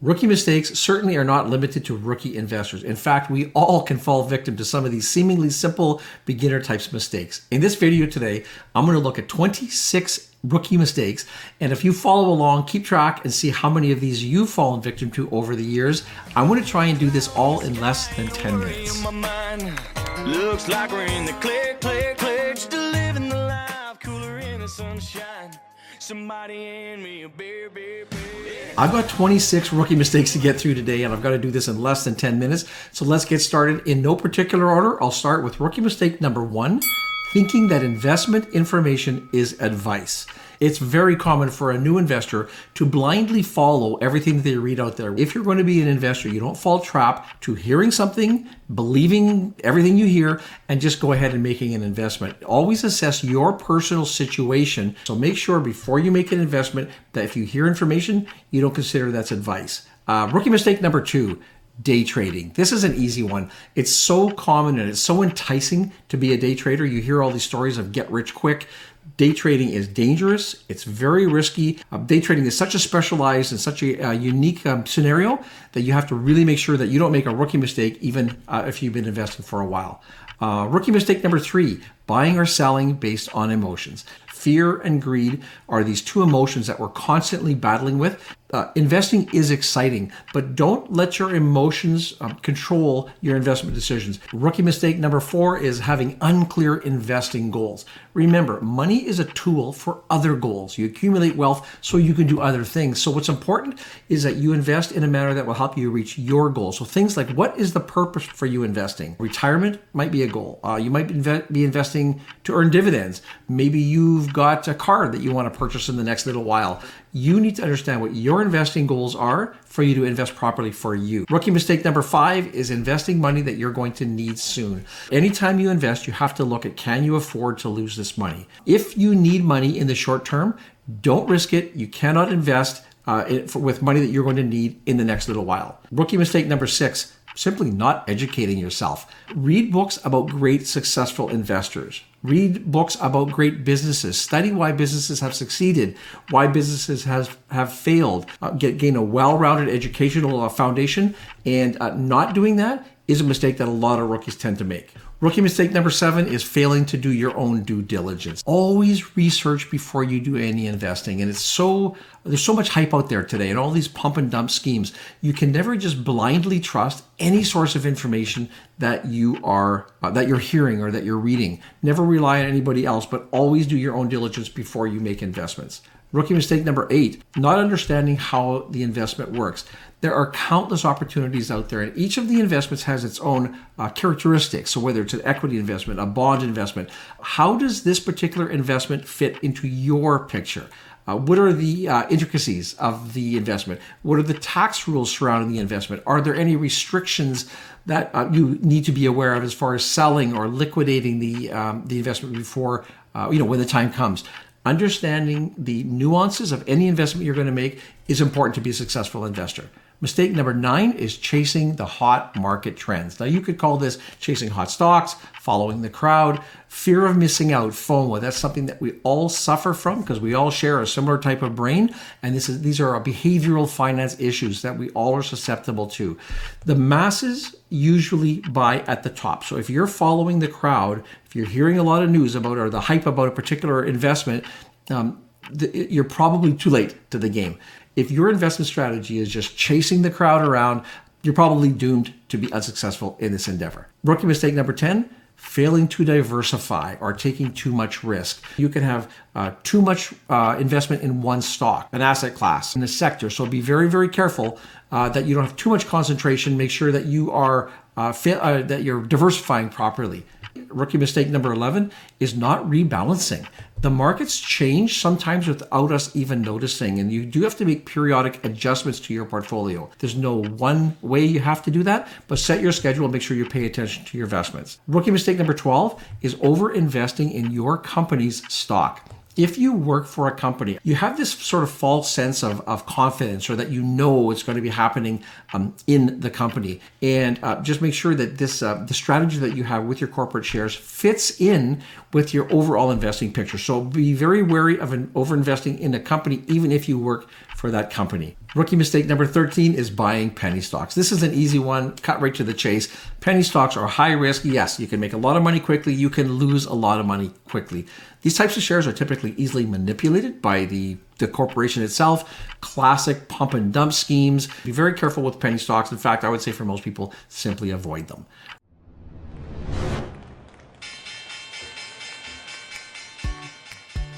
Rookie mistakes certainly are not limited to rookie investors. In fact, we all can fall victim to some of these seemingly simple beginner types of mistakes. In this video today, I'm going to look at 26 rookie mistakes. And if you follow along, keep track and see how many of these you've fallen victim to over the years. I'm going to try and do this all in less than 10 minutes. Looks like we're in the click, click, click, just living the life cooler in the sunshine. Somebody hand me a beer, beer. I've got 26 rookie mistakes to get through today, and I've got to do this in less than 10 minutes. So let's get started in no particular order. I'll start with rookie mistake number one thinking that investment information is advice. It's very common for a new investor to blindly follow everything that they read out there. If you're going to be an investor, you don't fall trap to hearing something, believing everything you hear, and just go ahead and making an investment. Always assess your personal situation. So make sure before you make an investment that if you hear information, you don't consider that's advice. Uh, rookie mistake number two day trading. This is an easy one. It's so common and it's so enticing to be a day trader. You hear all these stories of get rich quick. Day trading is dangerous. It's very risky. Uh, day trading is such a specialized and such a uh, unique um, scenario that you have to really make sure that you don't make a rookie mistake, even uh, if you've been investing for a while. Uh, rookie mistake number three buying or selling based on emotions. Fear and greed are these two emotions that we're constantly battling with. Uh, investing is exciting, but don't let your emotions uh, control your investment decisions. Rookie mistake number four is having unclear investing goals. Remember, money is a tool for other goals. You accumulate wealth so you can do other things. So, what's important is that you invest in a manner that will help you reach your goals. So, things like what is the purpose for you investing? Retirement might be a goal. Uh, you might be investing to earn dividends. Maybe you've got a car that you want to purchase in the next little while you need to understand what your investing goals are for you to invest properly for you. Rookie mistake number five is investing money that you're going to need soon. Anytime you invest, you have to look at can you afford to lose this money? If you need money in the short term, don't risk it. You cannot invest uh, with money that you're going to need in the next little while. Rookie mistake number six simply not educating yourself. Read books about great successful investors. Read books about great businesses. Study why businesses have succeeded, why businesses has, have failed. Uh, get, gain a well-rounded educational uh, foundation. And uh, not doing that is a mistake that a lot of rookies tend to make. Rookie mistake number seven is failing to do your own due diligence. Always research before you do any investing. And it's so, there's so much hype out there today and all these pump and dump schemes. You can never just blindly trust any source of information that you are, uh, that you're hearing or that you're reading. Never rely on anybody else, but always do your own diligence before you make investments. Rookie mistake number eight, not understanding how the investment works. There are countless opportunities out there, and each of the investments has its own uh, characteristics. So, whether it's an equity investment, a bond investment, how does this particular investment fit into your picture? Uh, what are the uh, intricacies of the investment? What are the tax rules surrounding the investment? Are there any restrictions that uh, you need to be aware of as far as selling or liquidating the um, the investment before uh, you know when the time comes? understanding the nuances of any investment you're going to make is important to be a successful investor. Mistake number nine is chasing the hot market trends. Now, you could call this chasing hot stocks, following the crowd, fear of missing out, FOMO. That's something that we all suffer from because we all share a similar type of brain. And this is, these are behavioral finance issues that we all are susceptible to. The masses usually buy at the top. So if you're following the crowd, if you're hearing a lot of news about or the hype about a particular investment, um, you're probably too late to the game if your investment strategy is just chasing the crowd around, you're probably doomed to be unsuccessful in this endeavor. Rookie mistake number 10 failing to diversify or taking too much risk. You can have uh, too much uh, investment in one stock, an asset class, in a sector. So be very, very careful uh, that you don't have too much concentration. Make sure that you are uh, uh, that you're diversifying properly rookie mistake number 11 is not rebalancing. The markets change sometimes without us even noticing, and you do have to make periodic adjustments to your portfolio. There's no one way you have to do that, but set your schedule and make sure you pay attention to your investments. Rookie mistake number 12 is over investing in your company's stock. If you work for a company, you have this sort of false sense of, of confidence or that you know it's going to be happening um, in the company. And uh, just make sure that this uh, the strategy that you have with your corporate shares fits in with your overall investing picture. So be very wary of an over investing in a company, even if you work for that company. Rookie mistake number 13 is buying penny stocks. This is an easy one, cut right to the chase. Penny stocks are high risk. Yes, you can make a lot of money quickly, you can lose a lot of money quickly. These types of shares are typically easily manipulated by the, the corporation itself. Classic pump and dump schemes. Be very careful with penny stocks. In fact, I would say for most people, simply avoid them.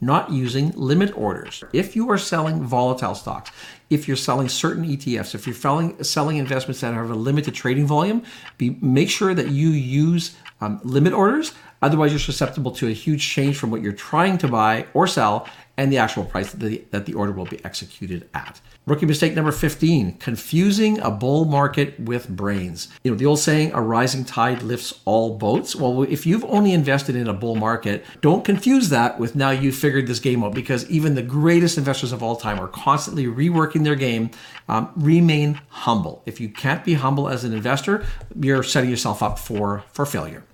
not using limit orders. If you are selling volatile stocks, if you're selling certain ETFs, if you're selling, selling investments that have a limited trading volume, be, make sure that you use um, limit orders. Otherwise, you're susceptible to a huge change from what you're trying to buy or sell and the actual price that the, that the order will be executed at. Rookie mistake number 15, confusing a bull market with brains. You know, the old saying, a rising tide lifts all boats. Well, if you've only invested in a bull market, don't confuse that with now you've figured this game out because even the greatest investors of all time are constantly reworking their game. Um, remain humble. If you can't be humble as an investor, you're setting yourself up for, for failure.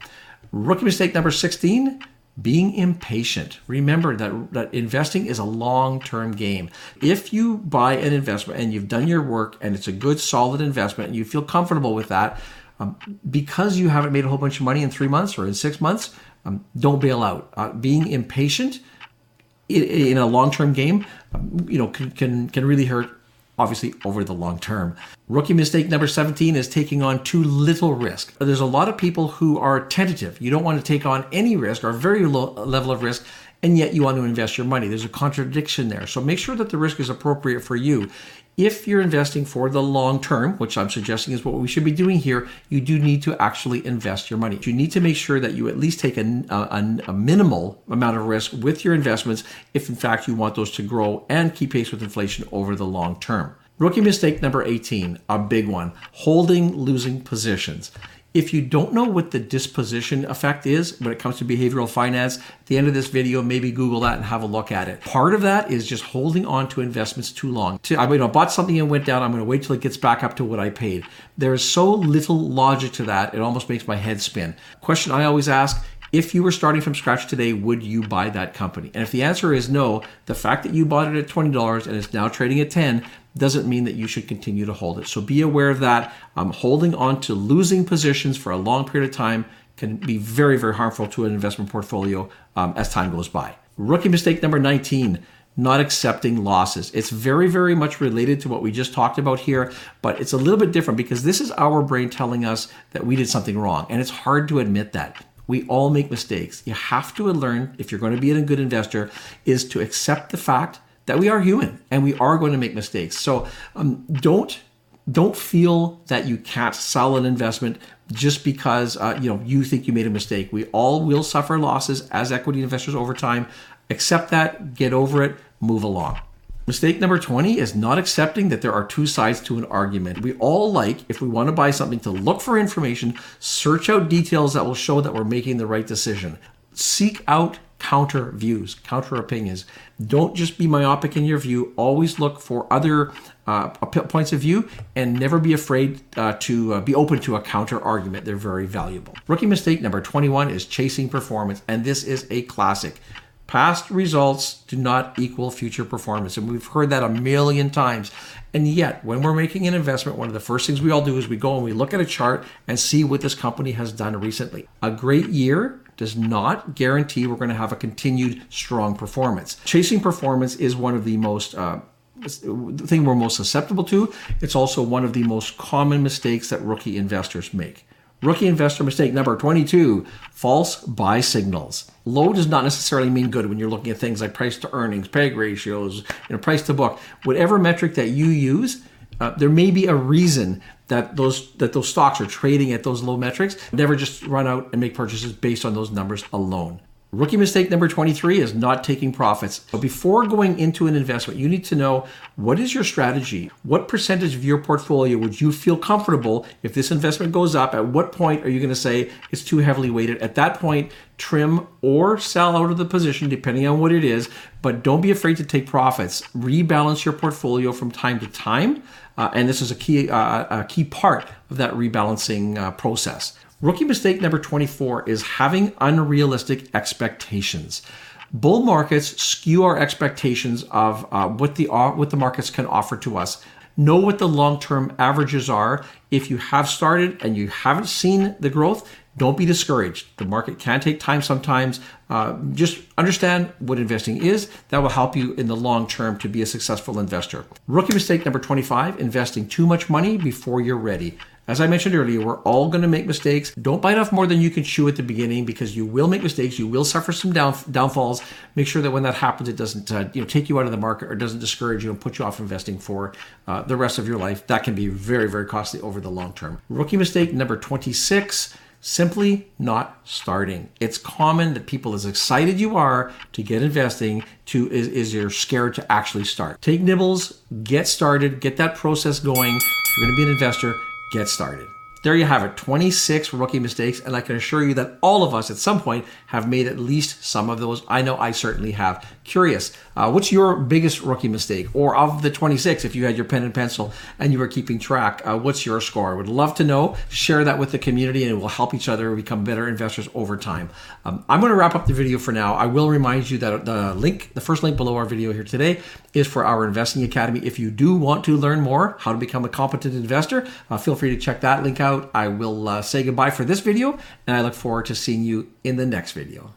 Rookie mistake number 16, being impatient. Remember that, that investing is a long term game. If you buy an investment and you've done your work and it's a good, solid investment and you feel comfortable with that, um, because you haven't made a whole bunch of money in three months or in six months, um, don't bail out. Uh, being impatient in, in a long term game, um, you know, can, can, can really hurt obviously over the long term. Rookie mistake number 17 is taking on too little risk. There's a lot of people who are tentative. You don't want to take on any risk or very low level of risk and yet you want to invest your money. There's a contradiction there. So make sure that the risk is appropriate for you. If you're investing for the long term, which I'm suggesting is what we should be doing here, you do need to actually invest your money. You need to make sure that you at least take a, a, a minimal amount of risk with your investments if, in fact, you want those to grow and keep pace with inflation over the long term. Rookie mistake number 18, a big one holding losing positions. If you don't know what the disposition effect is when it comes to behavioral finance, at the end of this video, maybe Google that and have a look at it. Part of that is just holding on to investments too long. I mean, I bought something and went down. I'm going to wait till it gets back up to what I paid. There is so little logic to that. It almost makes my head spin. Question I always ask if you were starting from scratch today, would you buy that company? And if the answer is no, the fact that you bought it at $20 and it's now trading at 10 doesn't mean that you should continue to hold it. So be aware of that. Um, holding on to losing positions for a long period of time can be very, very harmful to an investment portfolio um, as time goes by. Rookie mistake number 19 not accepting losses. It's very, very much related to what we just talked about here, but it's a little bit different because this is our brain telling us that we did something wrong. And it's hard to admit that. We all make mistakes. You have to learn, if you're going to be a good investor, is to accept the fact that we are human and we are going to make mistakes. So um, don't don't feel that you can't sell an investment just because uh, you know you think you made a mistake. We all will suffer losses as equity investors over time. Accept that, get over it, move along. Mistake number 20 is not accepting that there are two sides to an argument. We all like, if we want to buy something, to look for information, search out details that will show that we're making the right decision. Seek out counter views, counter opinions. Don't just be myopic in your view. Always look for other uh, points of view and never be afraid uh, to uh, be open to a counter argument. They're very valuable. Rookie mistake number 21 is chasing performance, and this is a classic. Past results do not equal future performance. And we've heard that a million times. And yet, when we're making an investment, one of the first things we all do is we go and we look at a chart and see what this company has done recently. A great year does not guarantee we're going to have a continued strong performance. Chasing performance is one of the most uh, the thing we're most susceptible to. It's also one of the most common mistakes that rookie investors make. Rookie investor mistake number 22 false buy signals. Low does not necessarily mean good when you're looking at things like price to earnings, PEG ratios, you know, price to book. Whatever metric that you use, uh, there may be a reason that those that those stocks are trading at those low metrics. Never just run out and make purchases based on those numbers alone. Rookie mistake number 23 is not taking profits. But before going into an investment, you need to know what is your strategy? What percentage of your portfolio would you feel comfortable if this investment goes up? At what point are you going to say it's too heavily weighted? At that point, trim or sell out of the position depending on what it is, but don't be afraid to take profits. Rebalance your portfolio from time to time. Uh, and this is a key, uh, a key part of that rebalancing uh, process. Rookie mistake number 24 is having unrealistic expectations. Bull markets skew our expectations of uh, what the uh, what the markets can offer to us. Know what the long-term averages are. If you have started and you haven't seen the growth, don't be discouraged. The market can take time sometimes. Uh, just understand what investing is. That will help you in the long term to be a successful investor. Rookie mistake number 25 investing too much money before you're ready. As I mentioned earlier, we're all going to make mistakes. Don't bite off more than you can chew at the beginning because you will make mistakes. You will suffer some down, downfalls. Make sure that when that happens, it doesn't uh, you know take you out of the market or doesn't discourage you and put you off investing for uh, the rest of your life. That can be very very costly over the long term. Rookie mistake number 26 simply not starting. It's common that people, as excited you are to get investing, to is, is you're scared to actually start. Take nibbles, get started, get that process going. If you're going to be an investor, get started. There you have it 26 rookie mistakes. And I can assure you that all of us at some point have made at least some of those. I know I certainly have. Curious, uh, what's your biggest rookie mistake? Or of the 26, if you had your pen and pencil and you were keeping track, uh, what's your score? I would love to know. Share that with the community and it will help each other become better investors over time. Um, I'm going to wrap up the video for now. I will remind you that the link, the first link below our video here today, is for our Investing Academy. If you do want to learn more how to become a competent investor, uh, feel free to check that link out out. I will uh, say goodbye for this video, and I look forward to seeing you in the next video.